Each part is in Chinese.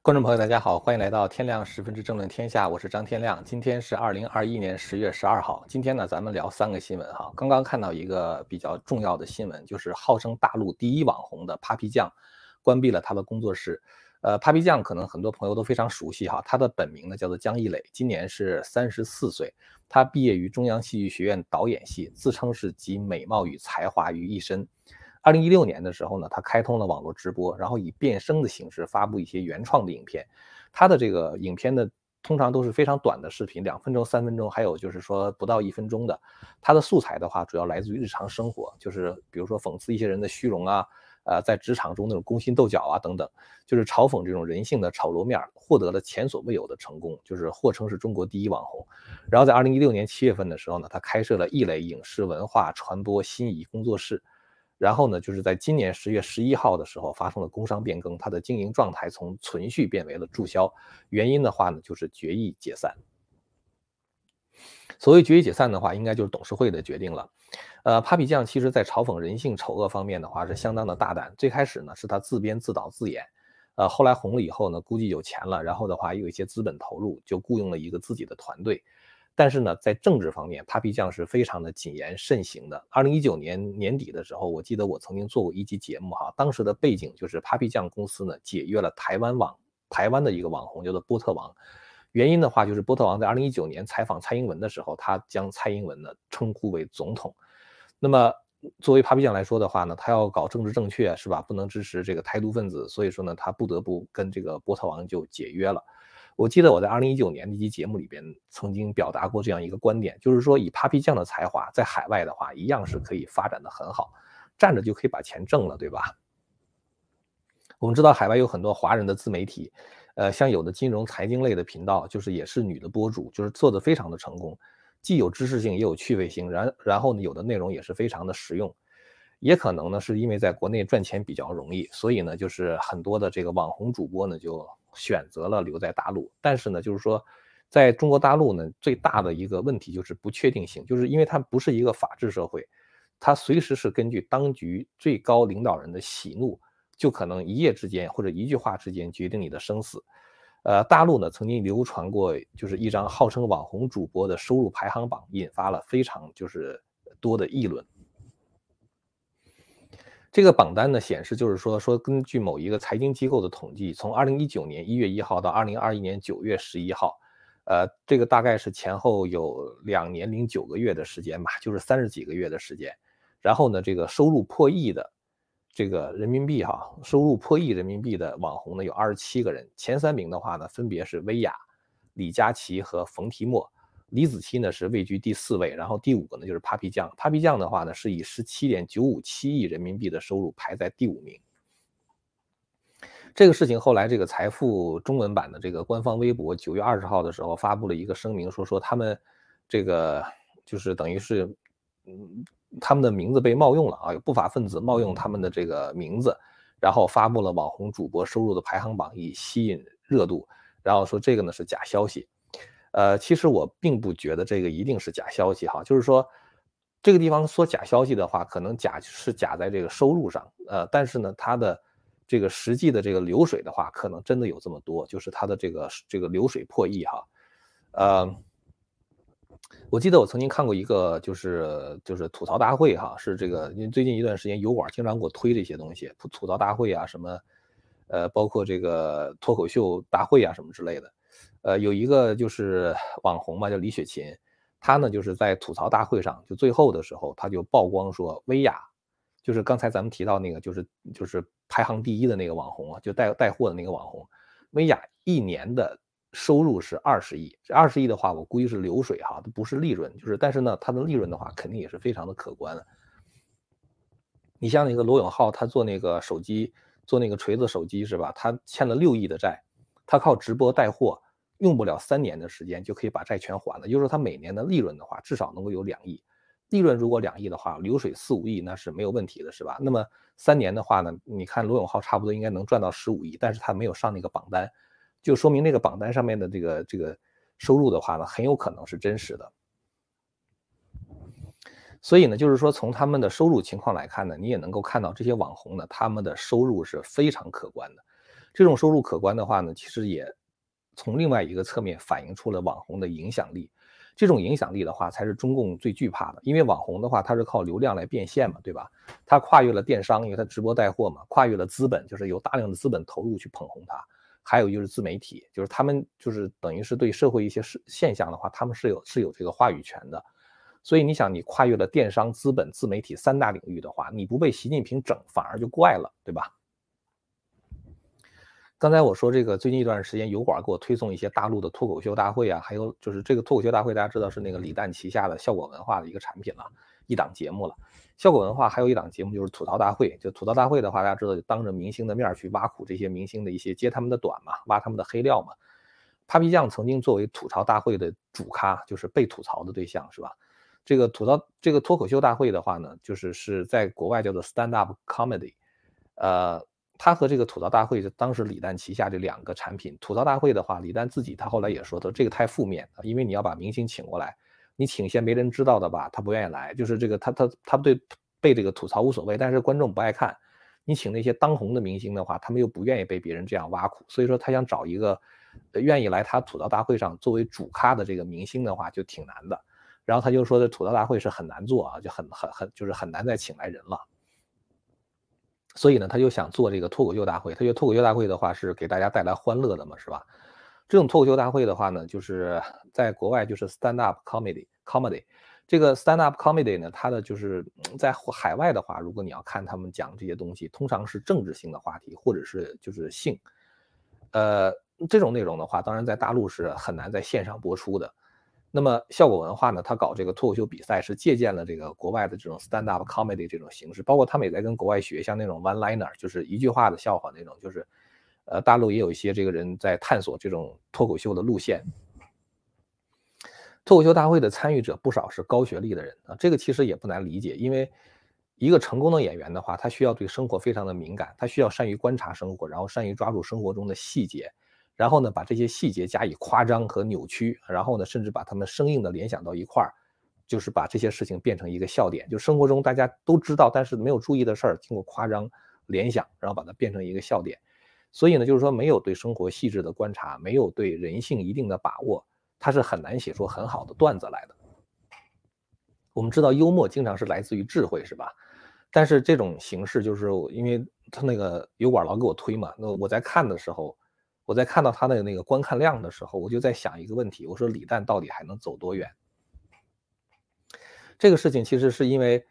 观众朋友，大家好，欢迎来到天亮十分之政论天下，我是张天亮。今天是二零二一年十月十二号。今天呢，咱们聊三个新闻哈。刚刚看到一个比较重要的新闻，就是号称大陆第一网红的 Papi 酱关闭了他的工作室。呃，Papi 酱可能很多朋友都非常熟悉哈，他的本名呢叫做江一磊，今年是三十四岁。他毕业于中央戏剧学院导演系，自称是集美貌与才华于一身。二零一六年的时候呢，他开通了网络直播，然后以变声的形式发布一些原创的影片。他的这个影片呢，通常都是非常短的视频，两分钟、三分钟，还有就是说不到一分钟的。他的素材的话，主要来自于日常生活，就是比如说讽刺一些人的虚荣啊，呃，在职场中那种勾心斗角啊等等，就是嘲讽这种人性的丑陋面，获得了前所未有的成功，就是获称是中国第一网红。然后在二零一六年七月份的时候呢，他开设了易磊影视文化传播新仪工作室。然后呢，就是在今年十月十一号的时候发生了工商变更，它的经营状态从存续变为了注销。原因的话呢，就是决议解散。所谓决议解散的话，应该就是董事会的决定了。呃，Papi 酱其实在嘲讽人性丑恶方面的话是相当的大胆。最开始呢，是他自编自导自演，呃，后来红了以后呢，估计有钱了，然后的话又有一些资本投入，就雇佣了一个自己的团队。但是呢，在政治方面，Papi 酱是非常的谨言慎行的。二零一九年年底的时候，我记得我曾经做过一期节目哈，当时的背景就是 Papi 酱公司呢解约了台湾网，台湾的一个网红叫做波特王。原因的话，就是波特王在二零一九年采访蔡英文的时候，他将蔡英文呢称呼为总统。那么作为 Papi 酱来说的话呢，他要搞政治正确是吧？不能支持这个台独分子，所以说呢，他不得不跟这个波特王就解约了。我记得我在二零一九年那期节目里边曾经表达过这样一个观点，就是说以 Papi 酱的才华，在海外的话一样是可以发展的很好，站着就可以把钱挣了，对吧？我们知道海外有很多华人的自媒体，呃，像有的金融财经类的频道，就是也是女的博主，就是做的非常的成功，既有知识性也有趣味性，然然后呢，有的内容也是非常的实用，也可能呢是因为在国内赚钱比较容易，所以呢，就是很多的这个网红主播呢就。选择了留在大陆，但是呢，就是说，在中国大陆呢，最大的一个问题就是不确定性，就是因为它不是一个法治社会，它随时是根据当局最高领导人的喜怒，就可能一夜之间或者一句话之间决定你的生死。呃，大陆呢曾经流传过就是一张号称网红主播的收入排行榜，引发了非常就是多的议论。这个榜单呢显示，就是说说根据某一个财经机构的统计，从二零一九年一月一号到二零二一年九月十一号，呃，这个大概是前后有两年零九个月的时间吧，就是三十几个月的时间。然后呢，这个收入破亿的这个人民币哈，收入破亿人民币的网红呢有二十七个人，前三名的话呢分别是薇娅、李佳琦和冯提莫。李子柒呢是位居第四位，然后第五个呢就是 Papi 酱，Papi 酱的话呢是以十七点九五七亿人民币的收入排在第五名。这个事情后来这个财富中文版的这个官方微博九月二十号的时候发布了一个声明，说说他们这个就是等于是，嗯，他们的名字被冒用了啊，有不法分子冒用他们的这个名字，然后发布了网红主播收入的排行榜以吸引热度，然后说这个呢是假消息。呃，其实我并不觉得这个一定是假消息哈，就是说，这个地方说假消息的话，可能假是假在这个收入上，呃，但是呢，它的这个实际的这个流水的话，可能真的有这么多，就是它的这个这个流水破亿哈，呃，我记得我曾经看过一个，就是就是吐槽大会哈，是这个，因为最近一段时间油管经常给我推这些东西，吐槽大会啊什么，呃，包括这个脱口秀大会啊什么之类的。呃，有一个就是网红嘛，叫李雪琴，她呢就是在吐槽大会上，就最后的时候，她就曝光说，薇娅，就是刚才咱们提到那个，就是就是排行第一的那个网红啊，就带带货的那个网红，薇娅一年的收入是二十亿，这二十亿的话，我估计是流水哈，不是利润，就是但是呢，它的利润的话，肯定也是非常的可观的。你像那个罗永浩，他做那个手机，做那个锤子手机是吧？他欠了六亿的债，他靠直播带货。用不了三年的时间就可以把债全还了，就是说他每年的利润的话，至少能够有两亿。利润如果两亿的话，流水四五亿那是没有问题的，是吧？那么三年的话呢，你看罗永浩差不多应该能赚到十五亿，但是他没有上那个榜单，就说明那个榜单上面的这个这个收入的话呢，很有可能是真实的。所以呢，就是说从他们的收入情况来看呢，你也能够看到这些网红呢，他们的收入是非常可观的。这种收入可观的话呢，其实也从另外一个侧面反映出了网红的影响力。这种影响力的话，才是中共最惧怕的。因为网红的话，它是靠流量来变现嘛，对吧？它跨越了电商，因为它直播带货嘛，跨越了资本，就是有大量的资本投入去捧红它。还有就是自媒体，就是他们就是等于是对社会一些事现象的话，他们是有是有这个话语权的。所以你想，你跨越了电商、资本、自媒体三大领域的话，你不被习近平整，反而就怪了，对吧？刚才我说这个最近一段时间，油管给我推送一些大陆的脱口秀大会啊，还有就是这个脱口秀大会，大家知道是那个李诞旗下的效果文化的一个产品了，一档节目了。效果文化还有一档节目就是吐槽大会，就吐槽大会的话，大家知道就当着明星的面去挖苦这些明星的一些揭他们的短嘛，挖他们的黑料嘛。Papi 酱曾经作为吐槽大会的主咖，就是被吐槽的对象，是吧？这个吐槽这个脱口秀大会的话呢，就是是在国外叫做 stand up comedy，呃。他和这个吐槽大会，就当时李诞旗下这两个产品，吐槽大会的话，李诞自己他后来也说，他说这个太负面因为你要把明星请过来，你请一些没人知道的吧，他不愿意来。就是这个他他他对被这个吐槽无所谓，但是观众不爱看。你请那些当红的明星的话，他们又不愿意被别人这样挖苦，所以说他想找一个愿意来他吐槽大会上作为主咖的这个明星的话，就挺难的。然后他就说的吐槽大会是很难做啊，就很很很就是很难再请来人了。所以呢，他就想做这个脱口秀大会。他觉得脱口秀大会的话是给大家带来欢乐的嘛，是吧？这种脱口秀大会的话呢，就是在国外就是 stand up comedy comedy。这个 stand up comedy 呢，它的就是在海外的话，如果你要看他们讲这些东西，通常是政治性的话题，或者是就是性，呃，这种内容的话，当然在大陆是很难在线上播出的。那么效果文化呢？他搞这个脱口秀比赛是借鉴了这个国外的这种 stand up comedy 这种形式，包括他们也在跟国外学，像那种 one liner，就是一句话的笑话那种，就是，呃，大陆也有一些这个人在探索这种脱口秀的路线。脱口秀大会的参与者不少是高学历的人啊，这个其实也不难理解，因为一个成功的演员的话，他需要对生活非常的敏感，他需要善于观察生活，然后善于抓住生活中的细节。然后呢，把这些细节加以夸张和扭曲，然后呢，甚至把它们生硬的联想到一块儿，就是把这些事情变成一个笑点。就生活中大家都知道但是没有注意的事儿，经过夸张联想，然后把它变成一个笑点。所以呢，就是说没有对生活细致的观察，没有对人性一定的把握，他是很难写出很好的段子来的。我们知道幽默经常是来自于智慧，是吧？但是这种形式就是因为他那个油管老给我推嘛，那我在看的时候。我在看到他的那个观看量的时候，我就在想一个问题：我说李诞到底还能走多远？这个事情其实是因为，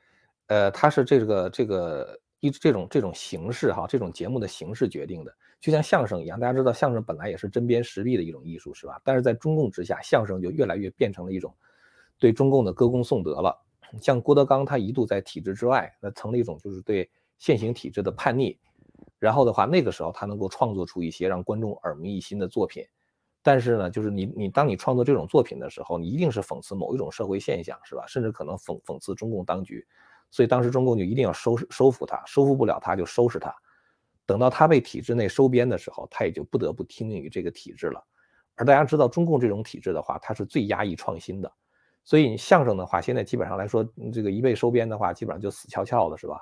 呃，他是这个这个一这种这种形式哈，这种节目的形式决定的，就像相声一样。大家知道相声本来也是针砭时弊的一种艺术，是吧？但是在中共之下，相声就越来越变成了一种对中共的歌功颂德了。像郭德纲，他一度在体制之外，那成了一种就是对现行体制的叛逆。然后的话，那个时候他能够创作出一些让观众耳目一新的作品，但是呢，就是你你当你创作这种作品的时候，你一定是讽刺某一种社会现象，是吧？甚至可能讽讽刺中共当局，所以当时中共就一定要收拾收复他，收复不了他就收拾他。等到他被体制内收编的时候，他也就不得不听命于这个体制了。而大家知道，中共这种体制的话，它是最压抑创新的，所以相声的话，现在基本上来说，这个一被收编的话，基本上就死翘翘了，是吧？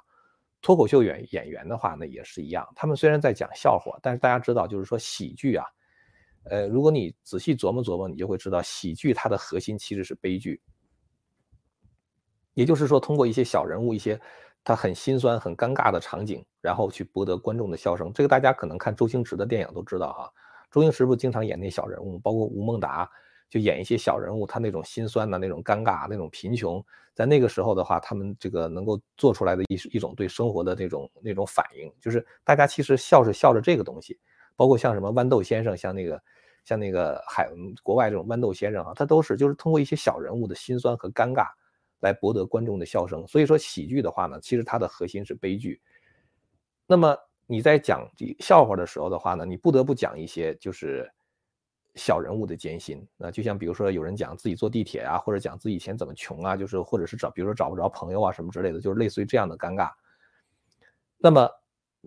脱口秀演演员的话呢，也是一样。他们虽然在讲笑话，但是大家知道，就是说喜剧啊，呃，如果你仔细琢磨琢磨，你就会知道，喜剧它的核心其实是悲剧。也就是说，通过一些小人物，一些他很心酸、很尴尬的场景，然后去博得观众的笑声。这个大家可能看周星驰的电影都知道哈。周星驰不经常演那小人物，包括吴孟达。就演一些小人物，他那种心酸的那种尴尬、那种贫穷，在那个时候的话，他们这个能够做出来的一一种对生活的那种那种反应，就是大家其实笑是笑着这个东西，包括像什么豌豆先生，像那个像那个海国外这种豌豆先生啊，他都是就是通过一些小人物的心酸和尴尬来博得观众的笑声。所以说喜剧的话呢，其实它的核心是悲剧。那么你在讲笑话的时候的话呢，你不得不讲一些就是。小人物的艰辛，那就像比如说有人讲自己坐地铁啊，或者讲自己以前怎么穷啊，就是或者是找，比如说找不着朋友啊什么之类的，就是类似于这样的尴尬。那么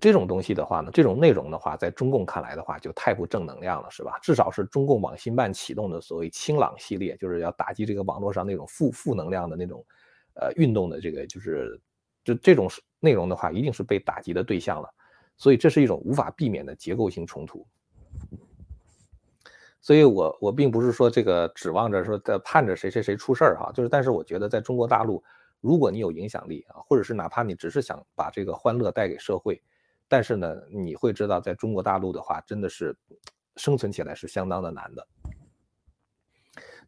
这种东西的话呢，这种内容的话，在中共看来的话，就太不正能量了，是吧？至少是中共网信办启动的所谓“清朗”系列，就是要打击这个网络上那种负负能量的那种，呃，运动的这个，就是就这种内容的话，一定是被打击的对象了。所以这是一种无法避免的结构性冲突。所以我我并不是说这个指望着说在盼着谁谁谁出事儿哈，就是但是我觉得在中国大陆，如果你有影响力啊，或者是哪怕你只是想把这个欢乐带给社会，但是呢，你会知道在中国大陆的话，真的是生存起来是相当的难的。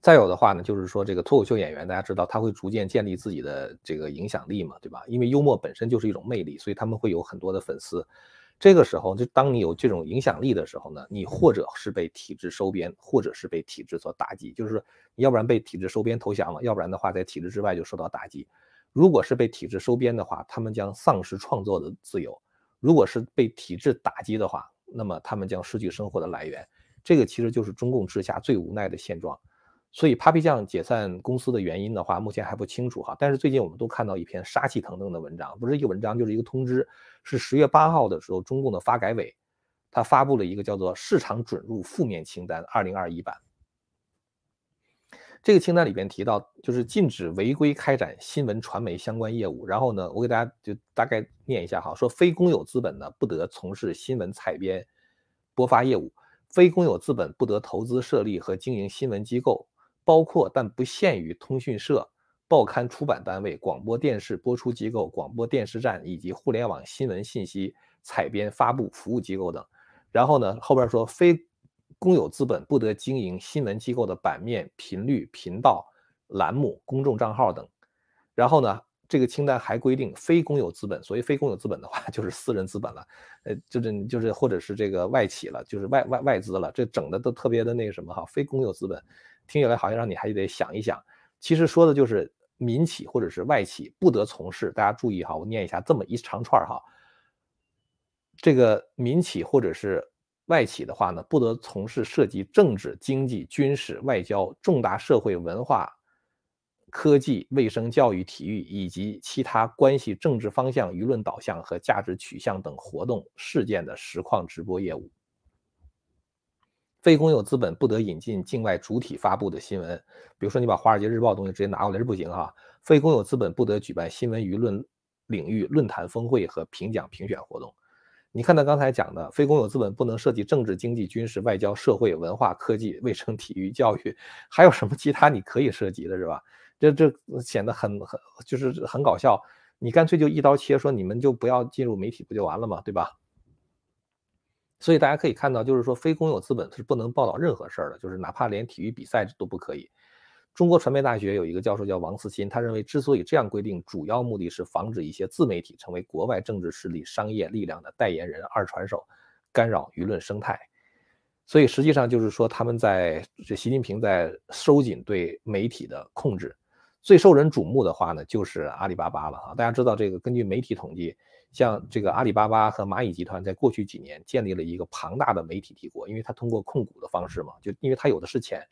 再有的话呢，就是说这个脱口秀演员，大家知道他会逐渐建立自己的这个影响力嘛，对吧？因为幽默本身就是一种魅力，所以他们会有很多的粉丝。这个时候，就当你有这种影响力的时候呢，你或者是被体制收编，或者是被体制所打击。就是说，要不然被体制收编投降了，要不然的话在体制之外就受到打击。如果是被体制收编的话，他们将丧失创作的自由；如果是被体制打击的话，那么他们将失去生活的来源。这个其实就是中共治下最无奈的现状。所以，Papi 酱解散公司的原因的话，目前还不清楚哈。但是最近我们都看到一篇杀气腾腾的文章，不是一个文章，就是一个通知，是十月八号的时候，中共的发改委，他发布了一个叫做“市场准入负面清单 ”（2021 版）。这个清单里边提到，就是禁止违规开展新闻传媒相关业务。然后呢，我给大家就大概念一下哈，说非公有资本呢不得从事新闻采编、播发业务，非公有资本不得投资设立和经营新闻机构。包括但不限于通讯社、报刊出版单位、广播电视播出机构、广播电视站以及互联网新闻信息采编发布服务机构等。然后呢，后边说非公有资本不得经营新闻机构的版面、频率、频道、栏目、公众账号等。然后呢，这个清单还规定，非公有资本，所谓非公有资本的话，就是私人资本了，呃，就是就是或者是这个外企了，就是外外外资了，这整的都特别的那个什么哈，非公有资本。听起来好像让你还得想一想，其实说的就是民企或者是外企不得从事。大家注意哈，我念一下这么一长串哈。这个民企或者是外企的话呢，不得从事涉及政治、经济、军事、外交、重大社会文化、科技、卫生、教育、体育以及其他关系政治方向、舆论导向和价值取向等活动事件的实况直播业务。非公有资本不得引进境外主体发布的新闻，比如说你把《华尔街日报》东西直接拿过来是不行哈。非公有资本不得举办新闻舆论领域论坛峰会和评奖评选活动。你看他刚才讲的，非公有资本不能涉及政治、经济、军事、外交、社会、文化、科技、卫生、体育、教育，还有什么其他你可以涉及的是吧？这这显得很很就是很搞笑。你干脆就一刀切说你们就不要进入媒体不就完了吗？对吧？所以大家可以看到，就是说非公有资本是不能报道任何事儿的，就是哪怕连体育比赛都不可以。中国传媒大学有一个教授叫王思钦，他认为之所以这样规定，主要目的是防止一些自媒体成为国外政治势力、商业力量的代言人、二传手，干扰舆论生态。所以实际上就是说，他们在这习近平在收紧对媒体的控制。最受人瞩目的话呢，就是阿里巴巴了啊！大家知道这个，根据媒体统计。像这个阿里巴巴和蚂蚁集团在过去几年建立了一个庞大的媒体帝国，因为它通过控股的方式嘛，就因为它有的是钱。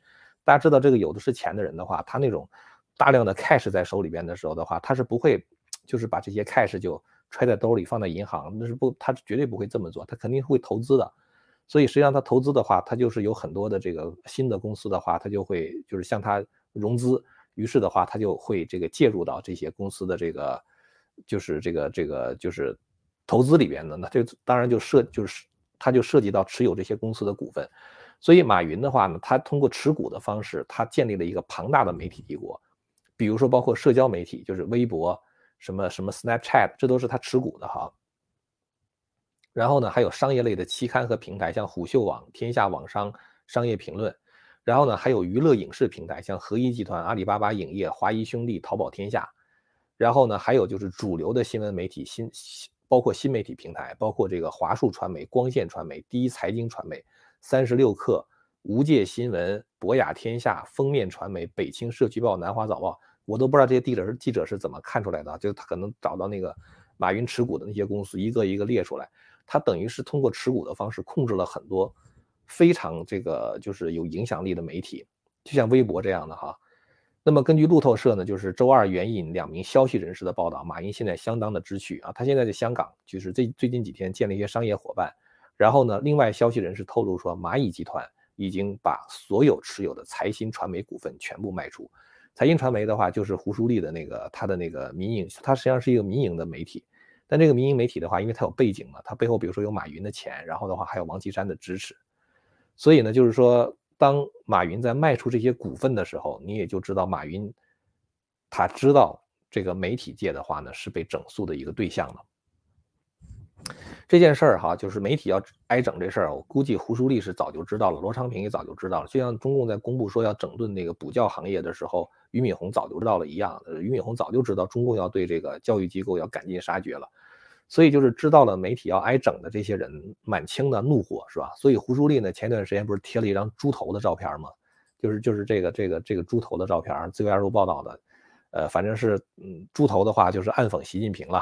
大家知道这个有的是钱的人的话，他那种大量的 cash 在手里边的时候的话，他是不会就是把这些 cash 就揣在兜里放在银行，那是不，他绝对不会这么做，他肯定会投资的。所以实际上他投资的话，他就是有很多的这个新的公司的话，他就会就是向他融资，于是的话他就会这个介入到这些公司的这个。就是这个这个就是投资里边的，那这当然就涉就是他就涉及到持有这些公司的股份，所以马云的话呢，他通过持股的方式，他建立了一个庞大的媒体帝国，比如说包括社交媒体，就是微博、什么什么 Snapchat，这都是他持股的哈。然后呢，还有商业类的期刊和平台，像虎嗅网、天下网商、商业评论。然后呢，还有娱乐影视平台，像合一集团、阿里巴巴影业、华谊兄弟、淘宝天下。然后呢，还有就是主流的新闻媒体新，包括新媒体平台，包括这个华数传媒、光线传媒、第一财经传媒、三十六氪、无界新闻、博雅天下、封面传媒、北青社区报、南华早报，我都不知道这些记者记者是怎么看出来的，就他可能找到那个马云持股的那些公司，一个一个列出来，他等于是通过持股的方式控制了很多非常这个就是有影响力的媒体，就像微博这样的哈。那么根据路透社呢，就是周二援引两名消息人士的报道，马云现在相当的知趣啊，他现在在香港，就是这最近几天建了一些商业伙伴。然后呢，另外消息人士透露说，蚂蚁集团已经把所有持有的财新传媒股份全部卖出。财新传媒的话，就是胡舒立的那个他的那个民营，它实际上是一个民营的媒体，但这个民营媒体的话，因为它有背景嘛，它背后比如说有马云的钱，然后的话还有王岐山的支持，所以呢，就是说当马云在卖出这些股份的时候，你也就知道马云他知道这个媒体界的话呢是被整肃的一个对象了。这件事儿哈，就是媒体要挨整这事儿，我估计胡舒立是早就知道了，罗昌平也早就知道了。就像中共在公布说要整顿那个补教行业的时候，俞敏洪早就知道了一样。俞敏洪早就知道中共要对这个教育机构要赶尽杀绝了，所以就是知道了媒体要挨整的这些人满腔的怒火是吧？所以胡舒立呢，前段时间不是贴了一张猪头的照片吗？就是就是这个这个这个猪头的照片，自由亚洲报道的，呃，反正是嗯，猪头的话就是暗讽习近平了。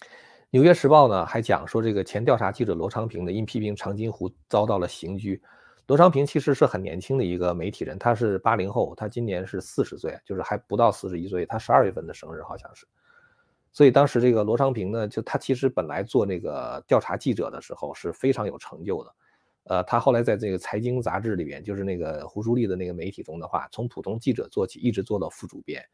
《纽约时报》呢还讲说，这个前调查记者罗昌平呢，因批评长津湖遭到了刑拘。罗昌平其实是很年轻的一个媒体人，他是八零后，他今年是四十岁，就是还不到四十一岁。他十二月份的生日好像是。所以当时这个罗昌平呢，就他其实本来做那个调查记者的时候是非常有成就的。呃，他后来在这个财经杂志里边，就是那个胡舒立的那个媒体中的话，从普通记者做起，一直做到副主编。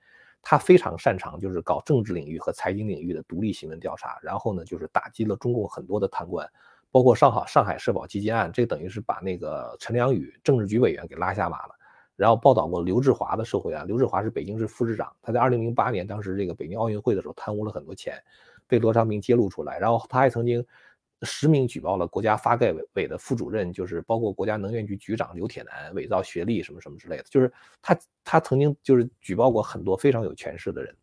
他非常擅长就是搞政治领域和财经领域的独立新闻调查，然后呢，就是打击了中共很多的贪官，包括上海上海社保基金案，这等于是把那个陈良宇政治局委员给拉下马了。然后报道过刘志华的社会案，刘志华是北京市副市长，他在2008年当时这个北京奥运会的时候贪污了很多钱，被罗昌平揭露出来，然后他还曾经。实名举报了国家发改委委的副主任，就是包括国家能源局局长刘铁男伪造学历什么什么之类的，就是他他曾经就是举报过很多非常有权势的人，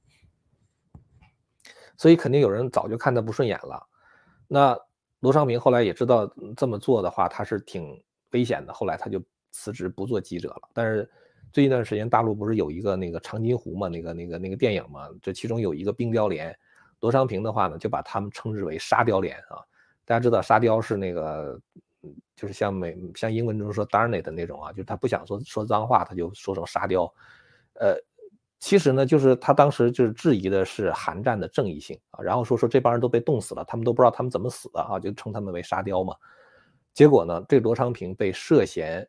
所以肯定有人早就看他不顺眼了。那罗昌平后来也知道这么做的话他是挺危险的，后来他就辞职不做记者了。但是最近一段时间大陆不是有一个那个长津湖嘛，那个那个那个电影嘛，这其中有一个冰雕连，罗昌平的话呢就把他们称之为沙雕连啊。大家知道沙雕是那个，就是像美像英文中说 darn it 的那种啊，就是他不想说说脏话，他就说成沙雕。呃，其实呢，就是他当时就是质疑的是韩战的正义性啊，然后说说这帮人都被冻死了，他们都不知道他们怎么死的啊，就称他们为沙雕嘛。结果呢，这罗昌平被涉嫌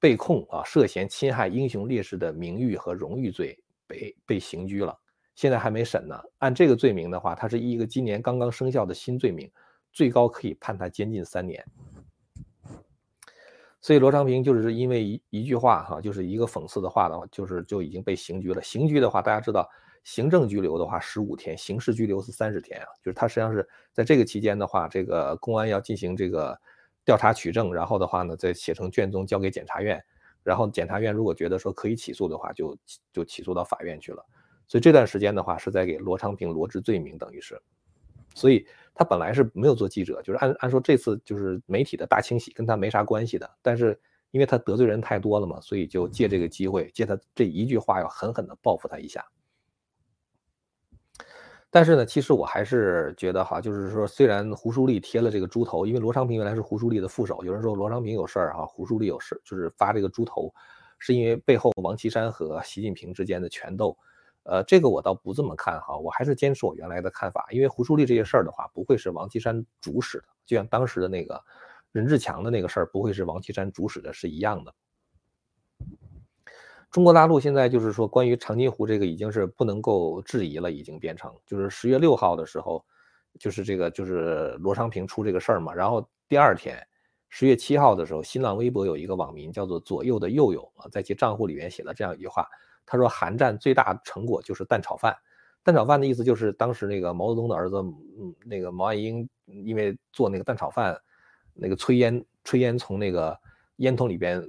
被控啊，涉嫌侵害英雄烈士的名誉和荣誉罪被被刑拘了，现在还没审呢。按这个罪名的话，它是一个今年刚刚生效的新罪名。最高可以判他监禁三年，所以罗昌平就是因为一一句话哈，就是一个讽刺的话的话，就是就已经被刑拘了。刑拘的话，大家知道，行政拘留的话十五天，刑事拘留是三十天啊。就是他实际上是在这个期间的话，这个公安要进行这个调查取证，然后的话呢，再写成卷宗交给检察院，然后检察院如果觉得说可以起诉的话，就就起诉到法院去了。所以这段时间的话，是在给罗昌平罗织罪名，等于是，所以。他本来是没有做记者，就是按按说这次就是媒体的大清洗跟他没啥关系的，但是因为他得罪人太多了嘛，所以就借这个机会，借他这一句话要狠狠的报复他一下。但是呢，其实我还是觉得哈，就是说虽然胡舒立贴了这个猪头，因为罗昌平原来是胡舒立的副手，有人说罗昌平有事儿哈，胡舒立有事，就是发这个猪头，是因为背后王岐山和习近平之间的权斗。呃，这个我倒不这么看哈，我还是坚持我原来的看法，因为胡舒立这些事儿的话，不会是王岐山主使的，就像当时的那个任志强的那个事儿，不会是王岐山主使的，是一样的。中国大陆现在就是说，关于长津湖这个已经是不能够质疑了，已经变成就是十月六号的时候，就是这个就是罗昌平出这个事儿嘛，然后第二天十月七号的时候，新浪微博有一个网民叫做左右的右右啊，在其账户里面写了这样一句话。他说，韩战最大成果就是蛋炒饭。蛋炒饭的意思就是当时那个毛泽东的儿子，嗯，那个毛岸英，因为做那个蛋炒饭，那个炊烟炊烟从那个烟筒里边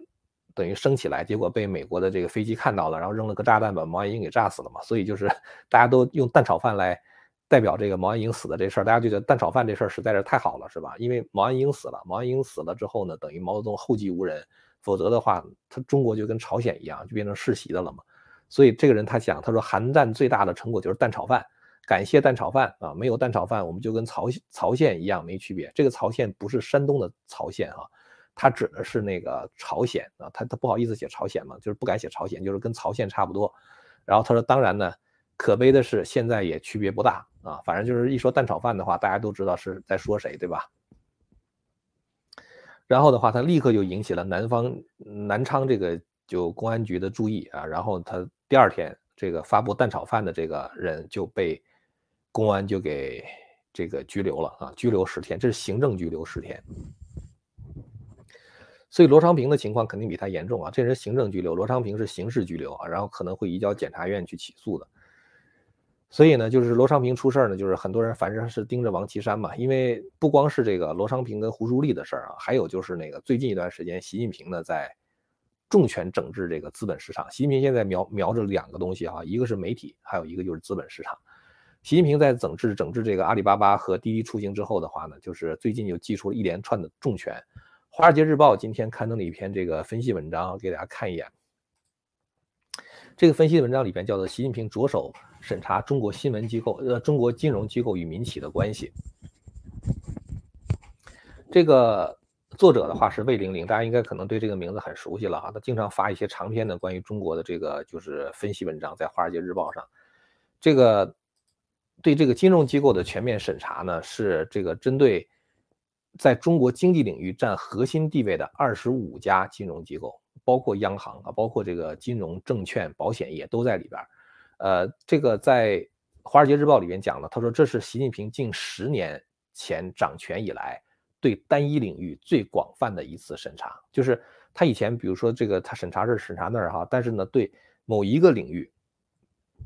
等于升起来，结果被美国的这个飞机看到了，然后扔了个炸弹把毛岸英给炸死了嘛。所以就是 大家都用蛋炒饭来代表这个毛岸英死的这事儿，大家就觉得蛋炒饭这事儿实在是太好了，是吧？因为毛岸英死了，毛岸英死了之后呢，等于毛泽东后继无人，否则的话，他中国就跟朝鲜一样，就变成世袭的了嘛。所以这个人他讲，他说韩战最大的成果就是蛋炒饭，感谢蛋炒饭啊，没有蛋炒饭我们就跟曹曹县一样没区别。这个曹县不是山东的曹县啊，他指的是那个朝鲜啊，他他不好意思写朝鲜嘛，就是不敢写朝鲜，就是跟朝鲜差不多。然后他说，当然呢，可悲的是现在也区别不大啊，反正就是一说蛋炒饭的话，大家都知道是在说谁，对吧？然后的话，他立刻就引起了南方南昌这个。就公安局的注意啊，然后他第二天这个发布蛋炒饭的这个人就被公安就给这个拘留了啊，拘留十天，这是行政拘留十天。所以罗昌平的情况肯定比他严重啊，这人行政拘留，罗昌平是刑事拘留啊，然后可能会移交检察院去起诉的。所以呢，就是罗昌平出事儿呢，就是很多人反正是盯着王岐山嘛，因为不光是这个罗昌平跟胡舒立的事儿啊，还有就是那个最近一段时间，习近平呢在重拳整治这个资本市场。习近平现在瞄瞄着两个东西哈，一个是媒体，还有一个就是资本市场。习近平在整治整治这个阿里巴巴和滴滴出行之后的话呢，就是最近就祭出了一连串的重拳。华尔街日报今天刊登了一篇这个分析文章，给大家看一眼。这个分析文章里边叫做“习近平着手审查中国新闻机构呃中国金融机构与民企的关系”。这个作者的话是魏玲玲，大家应该可能对这个名字很熟悉了哈。他经常发一些长篇的关于中国的这个就是分析文章，在《华尔街日报》上。这个对这个金融机构的全面审查呢，是这个针对在中国经济领域占核心地位的二十五家金融机构。包括央行啊，包括这个金融、证券、保险业都在里边呃，这个在《华尔街日报》里面讲了，他说这是习近平近十年前掌权以来对单一领域最广泛的一次审查。就是他以前，比如说这个他审查这审查那儿哈，但是呢，对某一个领域，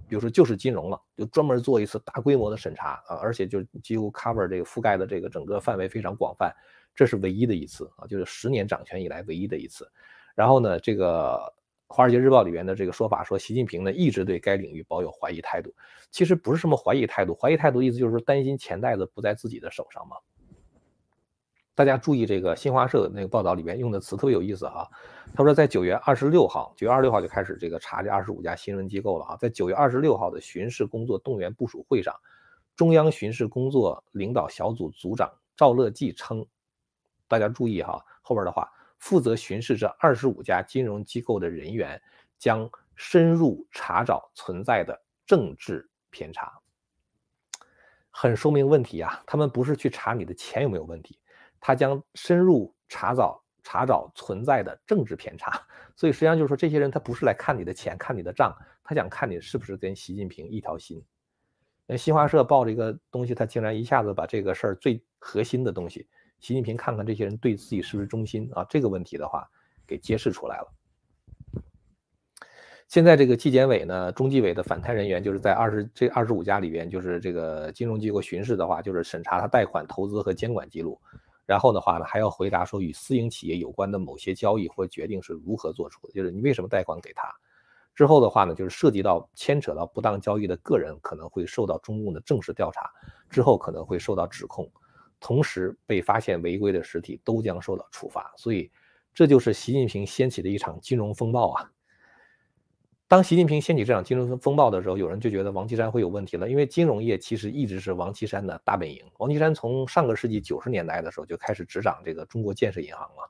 比如说就是金融了，就专门做一次大规模的审查啊，而且就几乎 cover 这个覆盖的这个整个范围非常广泛，这是唯一的一次啊，就是十年掌权以来唯一的一次。然后呢，这个《华尔街日报》里面的这个说法说，习近平呢一直对该领域保有怀疑态度。其实不是什么怀疑态度，怀疑态度意思就是说担心钱袋子不在自己的手上嘛。大家注意这个新华社那个报道里面用的词特别有意思哈。他说在九月二十六号，九月二十六号就开始这个查这二十五家新闻机构了哈。在九月二十六号的巡视工作动员部署会上，中央巡视工作领导小组组长赵乐际称，大家注意哈，后边的话。负责巡视这二十五家金融机构的人员将深入查找存在的政治偏差，很说明问题啊！他们不是去查你的钱有没有问题，他将深入查找查找存在的政治偏差。所以实际上就是说，这些人他不是来看你的钱、看你的账，他想看你是不是跟习近平一条心。那新华社报这个东西，他竟然一下子把这个事儿最核心的东西。习近平看看这些人对自己是不是忠心啊？这个问题的话，给揭示出来了。现在这个纪检委呢，中纪委的反贪人员就是在二十这二十五家里边，就是这个金融机构巡视的话，就是审查他贷款、投资和监管记录。然后的话呢，还要回答说与私营企业有关的某些交易或决定是如何做出的，就是你为什么贷款给他。之后的话呢，就是涉及到牵扯到不当交易的个人，可能会受到中共的正式调查，之后可能会受到指控。同时被发现违规的实体都将受到处罚，所以这就是习近平掀起的一场金融风暴啊！当习近平掀起这场金融风暴的时候，有人就觉得王岐山会有问题了，因为金融业其实一直是王岐山的大本营。王岐山从上个世纪九十年代的时候就开始执掌这个中国建设银行了，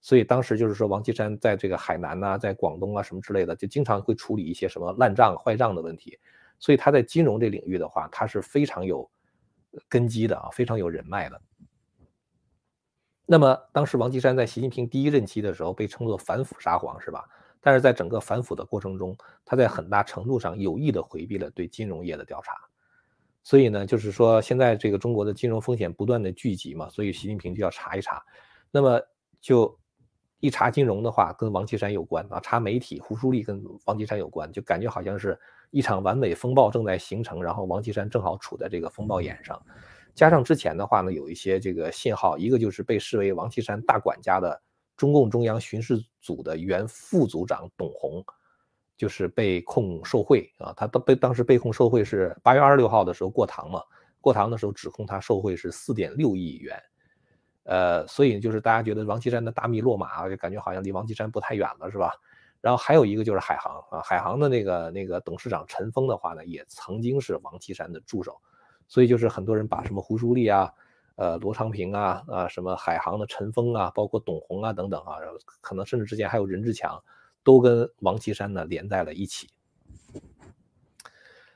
所以当时就是说王岐山在这个海南呐，在广东啊什么之类的，就经常会处理一些什么烂账、坏账的问题，所以他在金融这领域的话，他是非常有。根基的啊，非常有人脉的。那么当时王岐山在习近平第一任期的时候被称作反腐沙皇，是吧？但是在整个反腐的过程中，他在很大程度上有意的回避了对金融业的调查。所以呢，就是说现在这个中国的金融风险不断的聚集嘛，所以习近平就要查一查。那么就一查金融的话，跟王岐山有关啊；查媒体，胡舒立跟王岐山有关，就感觉好像是。一场完美风暴正在形成，然后王岐山正好处在这个风暴眼上，加上之前的话呢，有一些这个信号，一个就是被视为王岐山大管家的中共中央巡视组的原副组长董洪，就是被控受贿啊，他被当时被控受贿是八月二十六号的时候过堂嘛，过堂的时候指控他受贿是四点六亿元，呃，所以就是大家觉得王岐山的大秘落马，就感觉好像离王岐山不太远了，是吧？然后还有一个就是海航啊，海航的那个那个董事长陈峰的话呢，也曾经是王岐山的助手，所以就是很多人把什么胡舒立啊、呃罗昌平啊、啊什么海航的陈峰啊，包括董宏啊等等啊，可能甚至之前还有任志强，都跟王岐山呢连在了一起。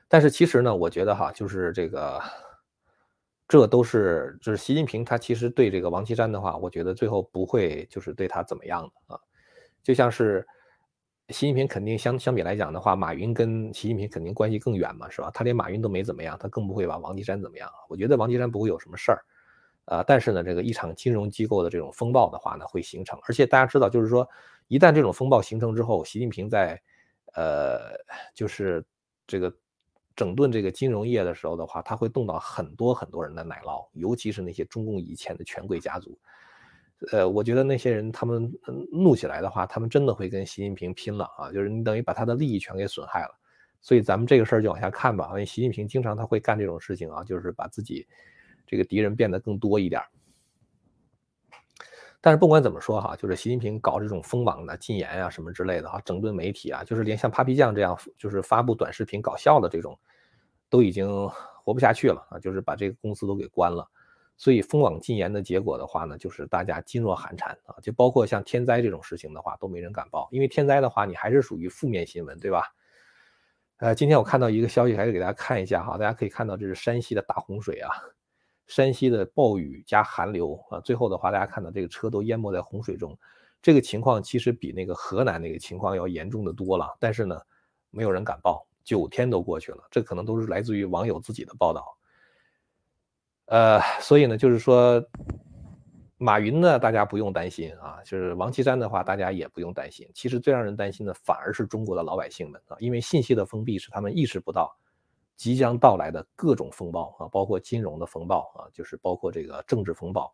但是其实呢，我觉得哈，就是这个，这都是就是习近平他其实对这个王岐山的话，我觉得最后不会就是对他怎么样的啊，就像是。习近平肯定相相比来讲的话，马云跟习近平肯定关系更远嘛，是吧？他连马云都没怎么样，他更不会把王岐山怎么样。我觉得王岐山不会有什么事儿，啊，但是呢，这个一场金融机构的这种风暴的话呢，会形成。而且大家知道，就是说，一旦这种风暴形成之后，习近平在，呃，就是这个整顿这个金融业的时候的话，他会动到很多很多人的奶酪，尤其是那些中共以前的权贵家族。呃，我觉得那些人他们怒起来的话，他们真的会跟习近平拼了啊！就是你等于把他的利益全给损害了。所以咱们这个事儿就往下看吧。因为习近平经常他会干这种事情啊，就是把自己这个敌人变得更多一点。但是不管怎么说哈，就是习近平搞这种封网的禁言啊什么之类的哈，整顿媒体啊，就是连像 Papi 酱这样就是发布短视频搞笑的这种，都已经活不下去了啊，就是把这个公司都给关了。所以封网禁言的结果的话呢，就是大家噤若寒蝉啊，就包括像天灾这种事情的话，都没人敢报，因为天灾的话，你还是属于负面新闻，对吧？呃，今天我看到一个消息，还是给大家看一下哈，大家可以看到这是山西的大洪水啊，山西的暴雨加寒流啊，最后的话，大家看到这个车都淹没在洪水中，这个情况其实比那个河南那个情况要严重的多了，但是呢，没有人敢报，九天都过去了，这可能都是来自于网友自己的报道。呃，所以呢，就是说，马云呢，大家不用担心啊。就是王岐山的话，大家也不用担心。其实最让人担心的，反而是中国的老百姓们啊，因为信息的封闭，使他们意识不到即将到来的各种风暴啊，包括金融的风暴啊，就是包括这个政治风暴，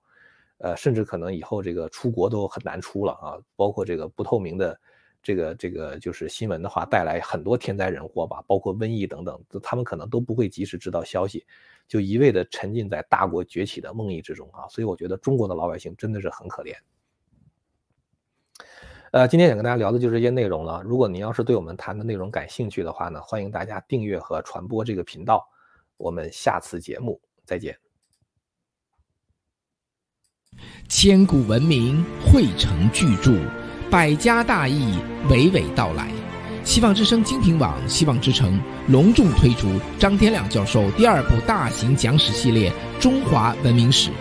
呃，甚至可能以后这个出国都很难出了啊，包括这个不透明的。这个这个就是新闻的话，带来很多天灾人祸吧，包括瘟疫等等，他们可能都不会及时知道消息，就一味的沉浸在大国崛起的梦呓之中啊。所以我觉得中国的老百姓真的是很可怜。呃，今天想跟大家聊的就是这些内容了。如果您要是对我们谈的内容感兴趣的话呢，欢迎大家订阅和传播这个频道。我们下次节目再见。千古文明汇成巨著。百家大义娓娓道来，希望之声精品网、希望之城隆重推出张天亮教授第二部大型讲史系列《中华文明史》，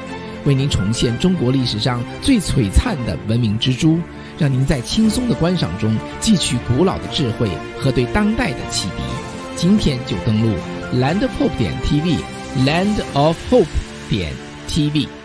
为您重现中国历史上最璀璨的文明之珠，让您在轻松的观赏中汲取古老的智慧和对当代的启迪。今天就登录 landofhope 点 tv，land of hope 点 tv。